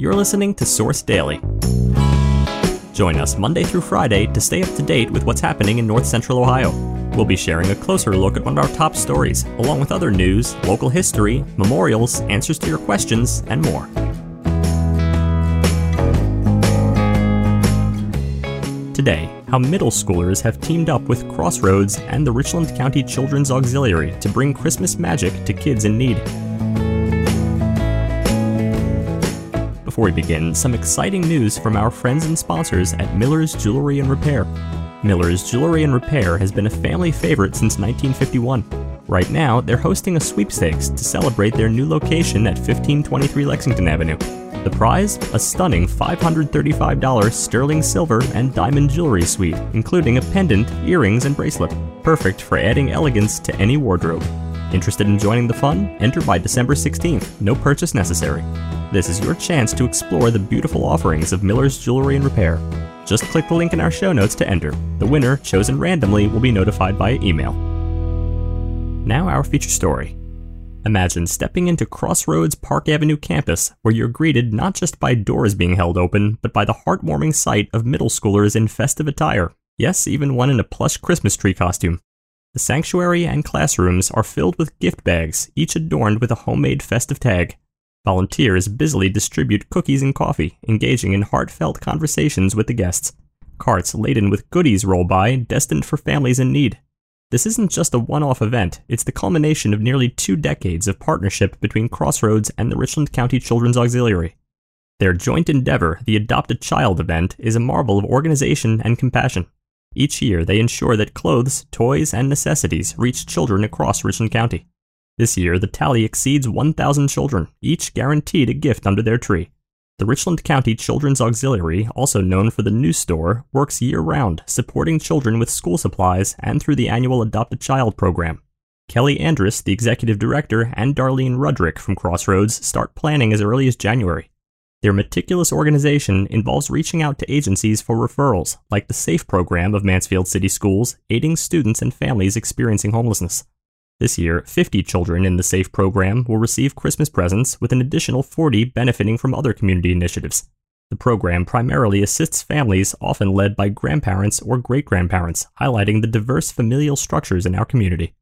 You're listening to Source Daily. Join us Monday through Friday to stay up to date with what's happening in North Central Ohio. We'll be sharing a closer look at one of our top stories, along with other news, local history, memorials, answers to your questions, and more. Today, how middle schoolers have teamed up with Crossroads and the Richland County Children's Auxiliary to bring Christmas magic to kids in need. Before we begin, some exciting news from our friends and sponsors at Miller's Jewelry and Repair. Miller's Jewelry and Repair has been a family favorite since 1951. Right now, they're hosting a sweepstakes to celebrate their new location at 1523 Lexington Avenue. The prize? A stunning $535 sterling silver and diamond jewelry suite, including a pendant, earrings, and bracelet. Perfect for adding elegance to any wardrobe. Interested in joining the fun? Enter by December 16th. No purchase necessary. This is your chance to explore the beautiful offerings of Miller's Jewelry and Repair. Just click the link in our show notes to enter. The winner, chosen randomly, will be notified via email. Now, our feature story. Imagine stepping into Crossroads Park Avenue campus, where you're greeted not just by doors being held open, but by the heartwarming sight of middle schoolers in festive attire. Yes, even one in a plush Christmas tree costume. The sanctuary and classrooms are filled with gift bags, each adorned with a homemade festive tag. Volunteers busily distribute cookies and coffee, engaging in heartfelt conversations with the guests. Carts laden with goodies roll by, destined for families in need. This isn't just a one off event, it's the culmination of nearly two decades of partnership between Crossroads and the Richland County Children's Auxiliary. Their joint endeavor, the Adopt a Child event, is a marvel of organization and compassion. Each year, they ensure that clothes, toys, and necessities reach children across Richland County. This year, the tally exceeds 1,000 children, each guaranteed a gift under their tree. The Richland County Children's Auxiliary, also known for the New Store, works year round, supporting children with school supplies and through the annual Adopt a Child program. Kelly Andrus, the executive director, and Darlene Rudrick from Crossroads start planning as early as January. Their meticulous organization involves reaching out to agencies for referrals, like the SAFE program of Mansfield City Schools, aiding students and families experiencing homelessness. This year, 50 children in the SAFE program will receive Christmas presents, with an additional 40 benefiting from other community initiatives. The program primarily assists families often led by grandparents or great grandparents, highlighting the diverse familial structures in our community.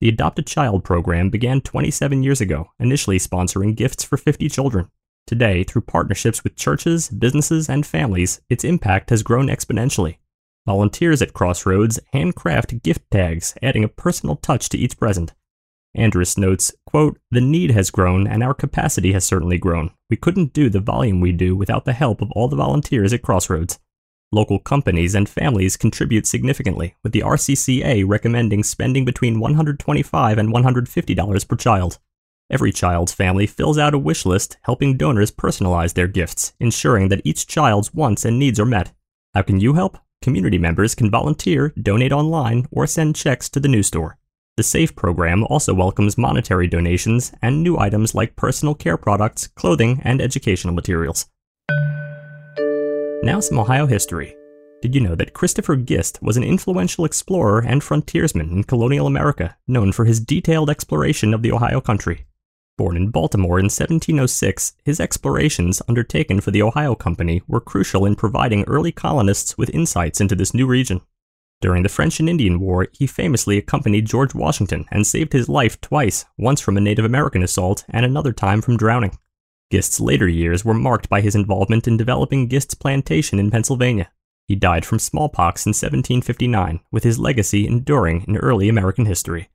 The Adopt a Child program began 27 years ago, initially sponsoring gifts for 50 children. Today, through partnerships with churches, businesses, and families, its impact has grown exponentially. Volunteers at Crossroads handcraft gift tags, adding a personal touch to each present. Andrus notes, quote, The need has grown and our capacity has certainly grown. We couldn't do the volume we do without the help of all the volunteers at Crossroads. Local companies and families contribute significantly, with the RCCA recommending spending between $125 and $150 per child. Every child's family fills out a wish list, helping donors personalize their gifts, ensuring that each child's wants and needs are met. How can you help? Community members can volunteer, donate online, or send checks to the New Store. The SAFE program also welcomes monetary donations and new items like personal care products, clothing, and educational materials. Now, some Ohio history. Did you know that Christopher Gist was an influential explorer and frontiersman in colonial America, known for his detailed exploration of the Ohio country? Born in Baltimore in 1706, his explorations undertaken for the Ohio Company were crucial in providing early colonists with insights into this new region. During the French and Indian War, he famously accompanied George Washington and saved his life twice, once from a Native American assault and another time from drowning. Gist's later years were marked by his involvement in developing Gist's plantation in Pennsylvania. He died from smallpox in 1759, with his legacy enduring in early American history.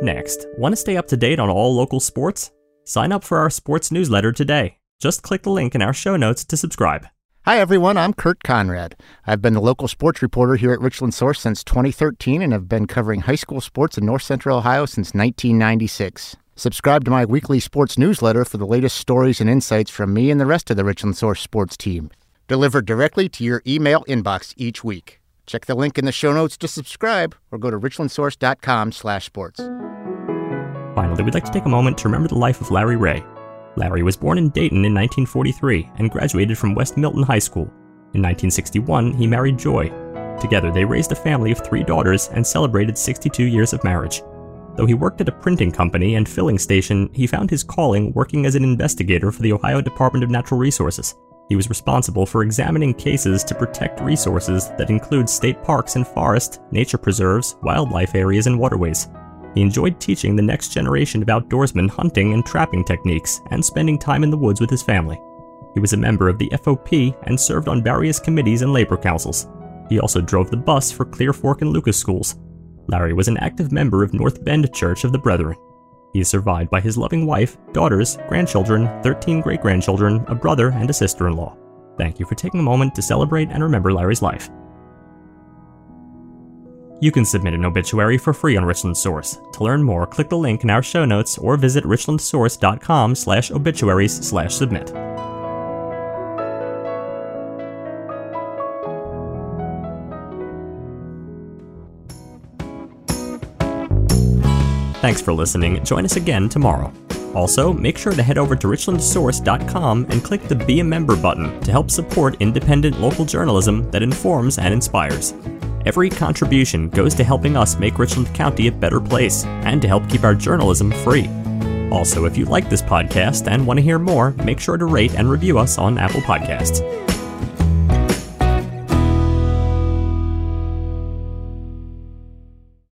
Next, want to stay up to date on all local sports? Sign up for our sports newsletter today. Just click the link in our show notes to subscribe. Hi, everyone. I'm Kurt Conrad. I've been the local sports reporter here at Richland Source since 2013 and have been covering high school sports in North Central Ohio since 1996. Subscribe to my weekly sports newsletter for the latest stories and insights from me and the rest of the Richland Source sports team, delivered directly to your email inbox each week. Check the link in the show notes to subscribe or go to richlandsource.com/sports. Finally, we'd like to take a moment to remember the life of Larry Ray. Larry was born in Dayton in 1943 and graduated from West Milton High School. In 1961, he married Joy. Together, they raised a family of three daughters and celebrated 62 years of marriage. Though he worked at a printing company and filling station, he found his calling working as an investigator for the Ohio Department of Natural Resources. He was responsible for examining cases to protect resources that include state parks and forests, nature preserves, wildlife areas, and waterways. He enjoyed teaching the next generation of outdoorsmen hunting and trapping techniques and spending time in the woods with his family. He was a member of the FOP and served on various committees and labor councils. He also drove the bus for Clear Fork and Lucas schools. Larry was an active member of North Bend Church of the Brethren. He is survived by his loving wife, daughters, grandchildren, 13 great grandchildren, a brother, and a sister in law. Thank you for taking a moment to celebrate and remember Larry's life. You can submit an obituary for free on Richland Source. To learn more, click the link in our show notes or visit richlandsource.com slash obituaries slash submit. Thanks for listening. Join us again tomorrow. Also, make sure to head over to richlandsource.com and click the Be a Member button to help support independent local journalism that informs and inspires. Every contribution goes to helping us make Richland County a better place and to help keep our journalism free. Also, if you like this podcast and want to hear more, make sure to rate and review us on Apple Podcasts.